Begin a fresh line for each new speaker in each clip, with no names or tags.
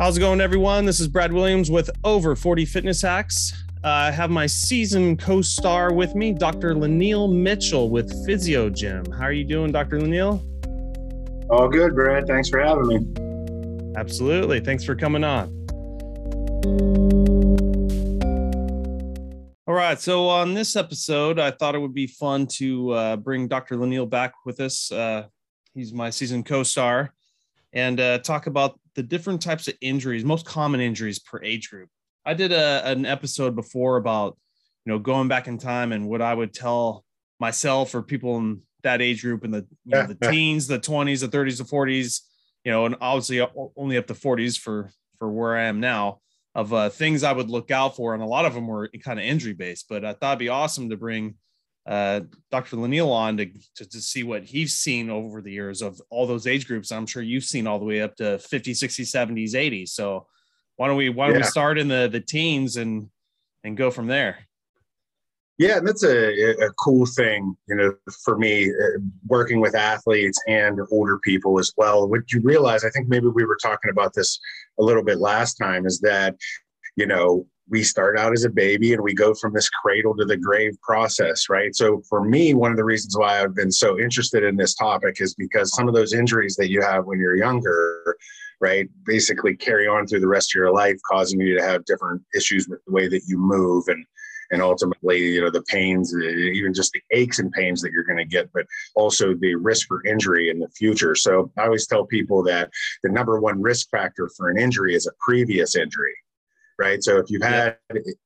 How's it going, everyone? This is Brad Williams with Over 40 Fitness Hacks. Uh, I have my season co star with me, Dr. Lanil Mitchell with Fyzio Gym. How are you doing, Dr. Lanil?
All good, Brad. Thanks for having me.
Absolutely. Thanks for coming on. All right. So, on this episode, I thought it would be fun to uh, bring Dr. Lanil back with us. Uh, he's my season co star and uh, talk about the different types of injuries, most common injuries per age group. I did a, an episode before about, you know, going back in time and what I would tell myself or people in that age group in the, you know, the teens, the 20s, the 30s, the 40s, you know, and obviously only up to 40s for, for where I am now of uh, things I would look out for. And a lot of them were kind of injury based, but I thought it'd be awesome to bring uh, Dr. Lanil on to, to, to, see what he's seen over the years of all those age groups. I'm sure you've seen all the way up to 50, 60, 70s, 80s. So why don't we why don't yeah. we start in the the teens and and go from there?
Yeah, and that's a, a cool thing, you know, for me, uh, working with athletes and older people as well. What you realize, I think maybe we were talking about this a little bit last time, is that, you know, we start out as a baby and we go from this cradle to the grave process, right? So for me, one of the reasons why I've been so interested in this topic is because some of those injuries that you have when you're younger, right, basically carry on through the rest of your life, causing you to have different issues with the way that you move and and ultimately, you know, the pains, uh, even just the aches and pains that you're going to get, but also the risk for injury in the future. So I always tell people that the number one risk factor for an injury is a previous injury right? So if you've had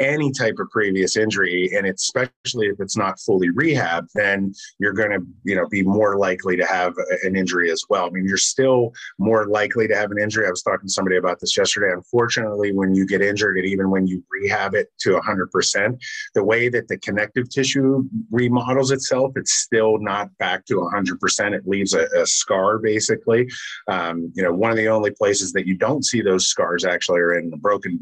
any type of previous injury, and especially if it's not fully rehab, then you're going to, you know, be more likely to have an injury as well. I mean, you're still more likely to have an injury. I was talking to somebody about this yesterday. Unfortunately, when you get injured, and even when you rehab it to 100%, the way that the connective tissue remodels itself, it's still not back to 100%. It leaves a, a scar, basically. Um, you know, one of the only places that you don't see those scars actually are in the broken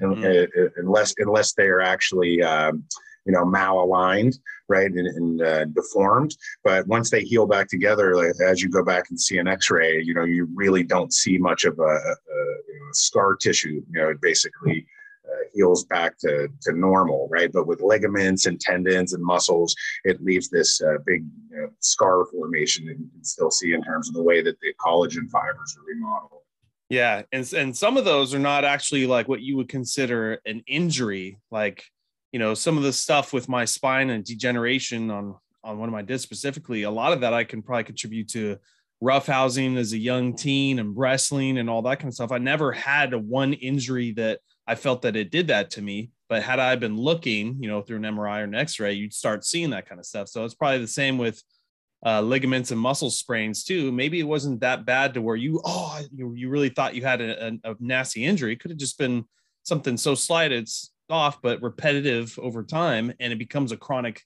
mm. unless unless they are actually um, you know malaligned right and, and uh, deformed. But once they heal back together like, as you go back and see an x-ray you know you really don't see much of a, a, a scar tissue you know it basically uh, heals back to, to normal right? But with ligaments and tendons and muscles it leaves this uh, big you know, scar formation that you can still see in terms of the way that the collagen fibers are remodeled
yeah, and and some of those are not actually like what you would consider an injury. Like, you know, some of the stuff with my spine and degeneration on on one of my discs specifically, a lot of that I can probably contribute to roughhousing as a young teen and wrestling and all that kind of stuff. I never had a one injury that I felt that it did that to me. But had I been looking, you know, through an MRI or an X-ray, you'd start seeing that kind of stuff. So it's probably the same with uh, ligaments and muscle sprains too. Maybe it wasn't that bad to where you oh you, you really thought you had a, a, a nasty injury. Could have just been something so slight it's off, but repetitive over time, and it becomes a chronic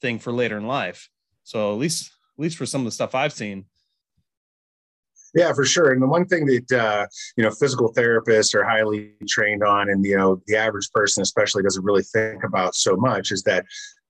thing for later in life. So at least at least for some of the stuff I've seen.
Yeah, for sure. And the one thing that uh, you know physical therapists are highly trained on, and you know the average person especially doesn't really think about so much, is that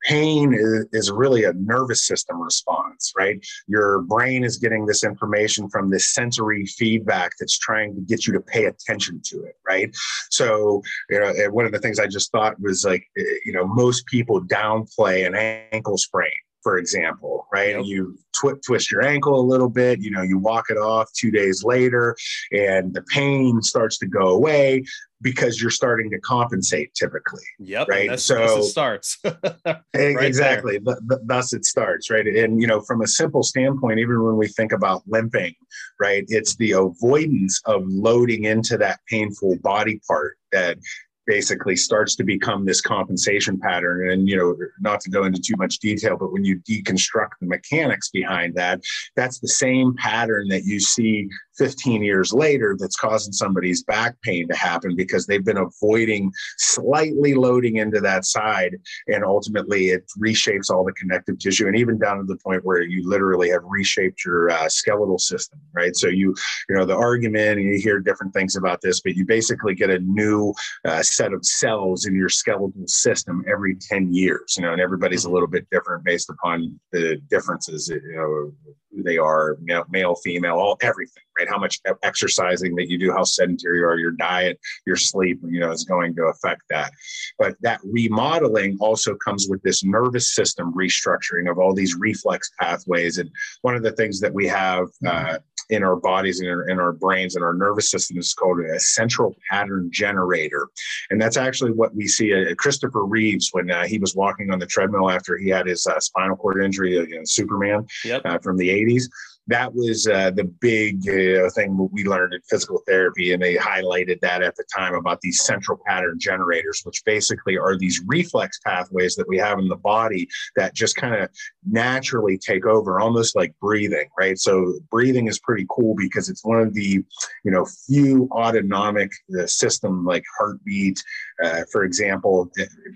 pain is, is, really a nervous system response, right? Your brain is getting this information from this sensory feedback that's trying to get you to pay attention to it, right? So, you know, one of the things I just thought was like, eh, you know, most people downplay an ankle sprain for example, right? Yep. You tw- twist your ankle a little bit, you know, you walk it off two days later, and the pain starts to go away because you're starting to compensate typically.
Yep.
Right.
That's, so it starts.
right exactly. thus it starts. Right. And, you know, from a simple standpoint, even when we think about limping, right, it's the avoidance of loading into that painful body part that basically starts to become this compensation pattern. And you know not to go into too much detail but when you deconstruct the mechanics behind that that's the same pattern that you see 15 years later that's causing somebody's back pain to happen because they've been avoiding slightly loading into that side. And ultimately it reshapes all the connective tissue. And even down to the point where you literally have reshaped your uh, skeletal system right? So you you know the argument and you hear different things about this but you basically get a new uh, set of cells in your skeletal system every 10 years, you know, and everybody's a mm-hmm. little bit different based upon the differences, you know, who they are, you know, male, female, all everything, right? How much exercising that you do, how sedentary you are, your diet, your sleep, you know, is going to affect that. But that remodeling also comes with this nervous system restructuring of all these reflex pathways. And one of the things that we have uh, in our bodies and in our, in our brains and our nervous system is called a central pattern generator. And that's actually what we see uh, Christopher Reeves when uh, he was walking on the treadmill after he had his uh, spinal cord injury in Superman yep. Uh, from the 80s that was uh, the big uh, thing we learned in physical therapy, and they highlighted that at the time about these central pattern generators, which basically are these reflex pathways that we have in the body that just kind of naturally take over, almost like breathing, right? So breathing is pretty cool because it's one of the, you know, few autonomic uh, system like heartbeat, uh, for example,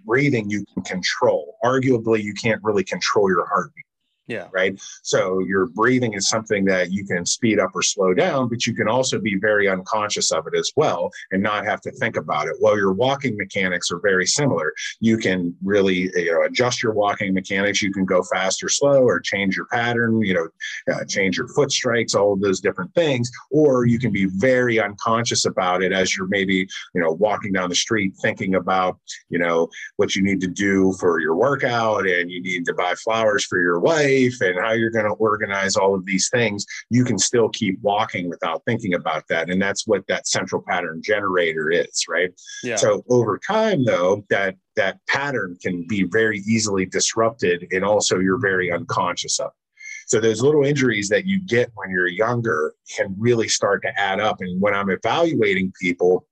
breathing you can control. Arguably, you can't really control your heartbeat
yeah.
Right. So your breathing is something that you can speed up or slow down, but you can also be very unconscious of it as well and not have to think about it. Well, your walking mechanics are very similar. You can really you know adjust your walking mechanics. You can go fast or slow or change your pattern, you know, uh, change your foot strikes, all of those different things. Or you can be very unconscious about it as you're maybe, you know, walking down the street thinking about, you know, what you need to do for your workout and you need to buy flowers for your wife and how you're going to organize all of these things, you can still keep walking without thinking about that. And that's what that central pattern generator is, right? Yeah. So over time, though, that that pattern can be very easily disrupted, and also you're very unconscious of. So those little injuries that you get when you're younger can really start to add up. And when I'm evaluating people,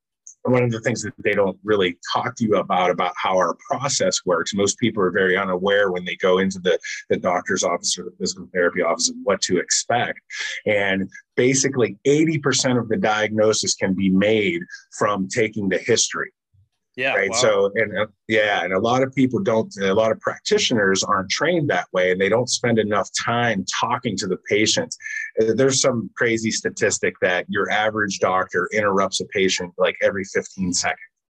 one of the things that they don't really talk to you about about how our process works most people are very unaware when they go into the, the doctor's office or the physical therapy office of what to expect. And basically 80% of the diagnosis can be made from taking the history
yeah.
Right. Wow. So, and uh, yeah, and a lot of people don't, a lot of practitioners aren't trained that way and they don't spend enough time talking to the patient. Uh, there's some crazy statistic that your average doctor interrupts a patient like every 15 seconds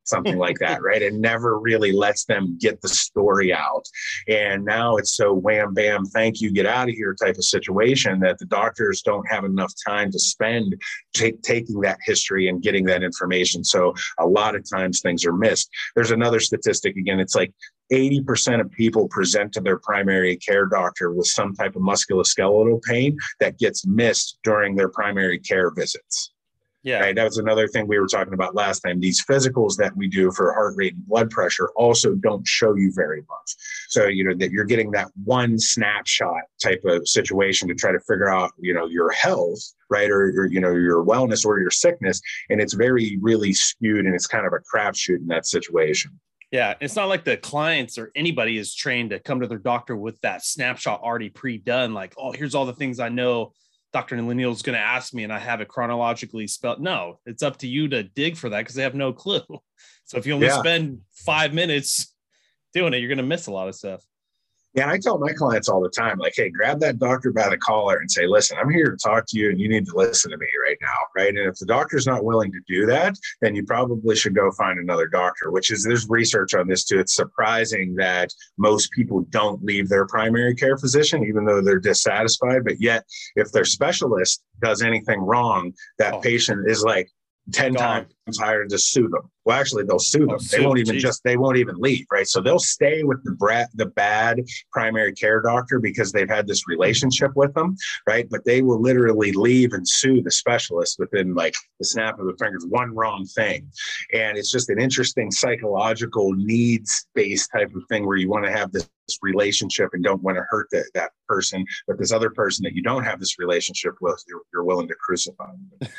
something like that, right? It never really lets them get the story out. And now it's so wham bam, thank you, get out of here type of situation that the doctors don't have enough time to spend t- taking that history and getting that information. So a lot of times things are missed. There's another statistic again, it's like 80% of people present to their primary care doctor with some type of musculoskeletal pain that gets missed during their primary care visits.
Yeah.
Right. That was another thing we were talking about last time. These physicals that we do for heart rate and blood pressure also don't show you very much. So, you know, that you're getting that one snapshot type of situation to try to figure out, you know, your health, right? Or, or you know, your wellness or your sickness. And it's very, really skewed and it's kind of a crapshoot in that situation.
Yeah, it's not like the clients or anybody is trained to come to their doctor with that snapshot already pre-done. Like, oh, here's all the things I know Dr. Laniel is going to ask me and I have it chronologically spelled. No, it's up to you to dig for that because they have no clue. So if you only yeah. spend five minutes doing it, you're going to miss a lot of stuff.
Yeah, and I tell my clients all the time, like, hey, grab that doctor by the collar and say, listen, I'm here to talk to you and you need to listen to me right now. Right. And if the doctor's not willing to do that, then you probably should go find another doctor, which is there's research on this too. It's surprising that most people don't leave their primary care physician, even though they're dissatisfied. But yet, if their specialist does anything wrong, that oh. patient is like, 10 Gone. times higher to sue them. Well, actually, they'll sue oh, them. Oh, they won't even geez. just, they won't even leave, right? So they'll stay with the, bra- the bad primary care doctor because they've had this relationship with them, right? But they will literally leave and sue the specialist within like the snap of the fingers, one wrong thing. And it's just an interesting psychological needs based type of thing where you want to have this relationship and don't want to hurt the, that person, but this other person that you don't have this relationship with, you're, you're willing to crucify.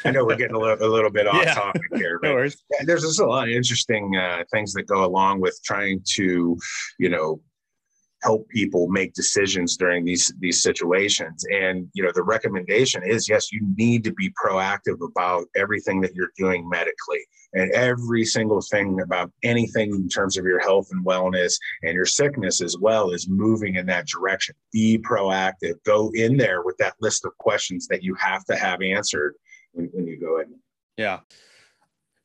I know we're getting a little, a little bit off yeah. topic here, but no there's just a lot of interesting uh, things that go along with trying to, you know, help people make decisions during these these situations. And you know the recommendation is yes you need to be proactive about everything that you're doing medically. And every single thing about anything in terms of your health and wellness and your sickness as well is moving in that direction. Be proactive. Go in there with that list of questions that you have to have answered when, when you go in.
Yeah.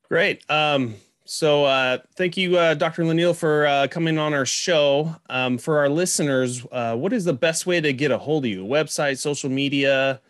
Great. Um So uh, thank you, uh, Dr. Laniel, for uh, coming on our show. Um, for our listeners, uh, what is the best way to get a hold of you? Website, social media?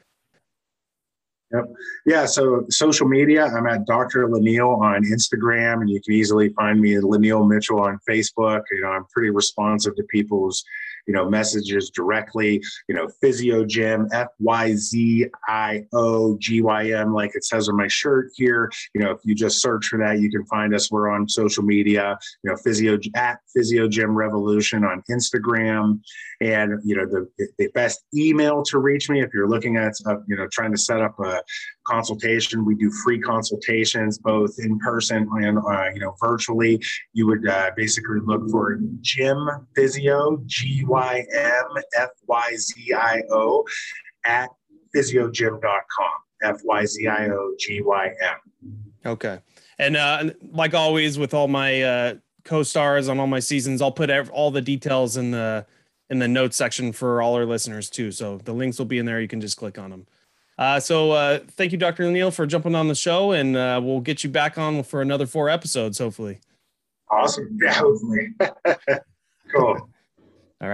Yep. Yeah. So social media, I'm at Dr. Laniel on Instagram, and you can easily find me at Laniel Mitchell on Facebook. You know, I'm pretty responsive to people's you know, messages directly, you know, Fyzio Gym, F Y Z I O G Y M, like it says on my shirt here. You know, if you just search for that, you can find us. We're on social media, you know, Physio at Fyzio Gym Revolution on Instagram. And, you know, the, the best email to reach me if you're looking at, uh, you know, trying to set up a consultation. We do free consultations, both in person and uh, you know virtually. You would uh, basically look for Gym Fyzio, G Y M F Y Z I O, at fyziogym.com. F Y Z I O G Y M.
Okay, and uh, like always with all my uh, co-stars on all my seasons, I'll put all the details in the in the notes section for all our listeners too. So the links will be in there. You can just click on them. Uh, so uh, thank you, Dr. Neal, for jumping on the show, and uh, we'll get you back on for another four episodes, hopefully.
Awesome. Yeah, hopefully. cool.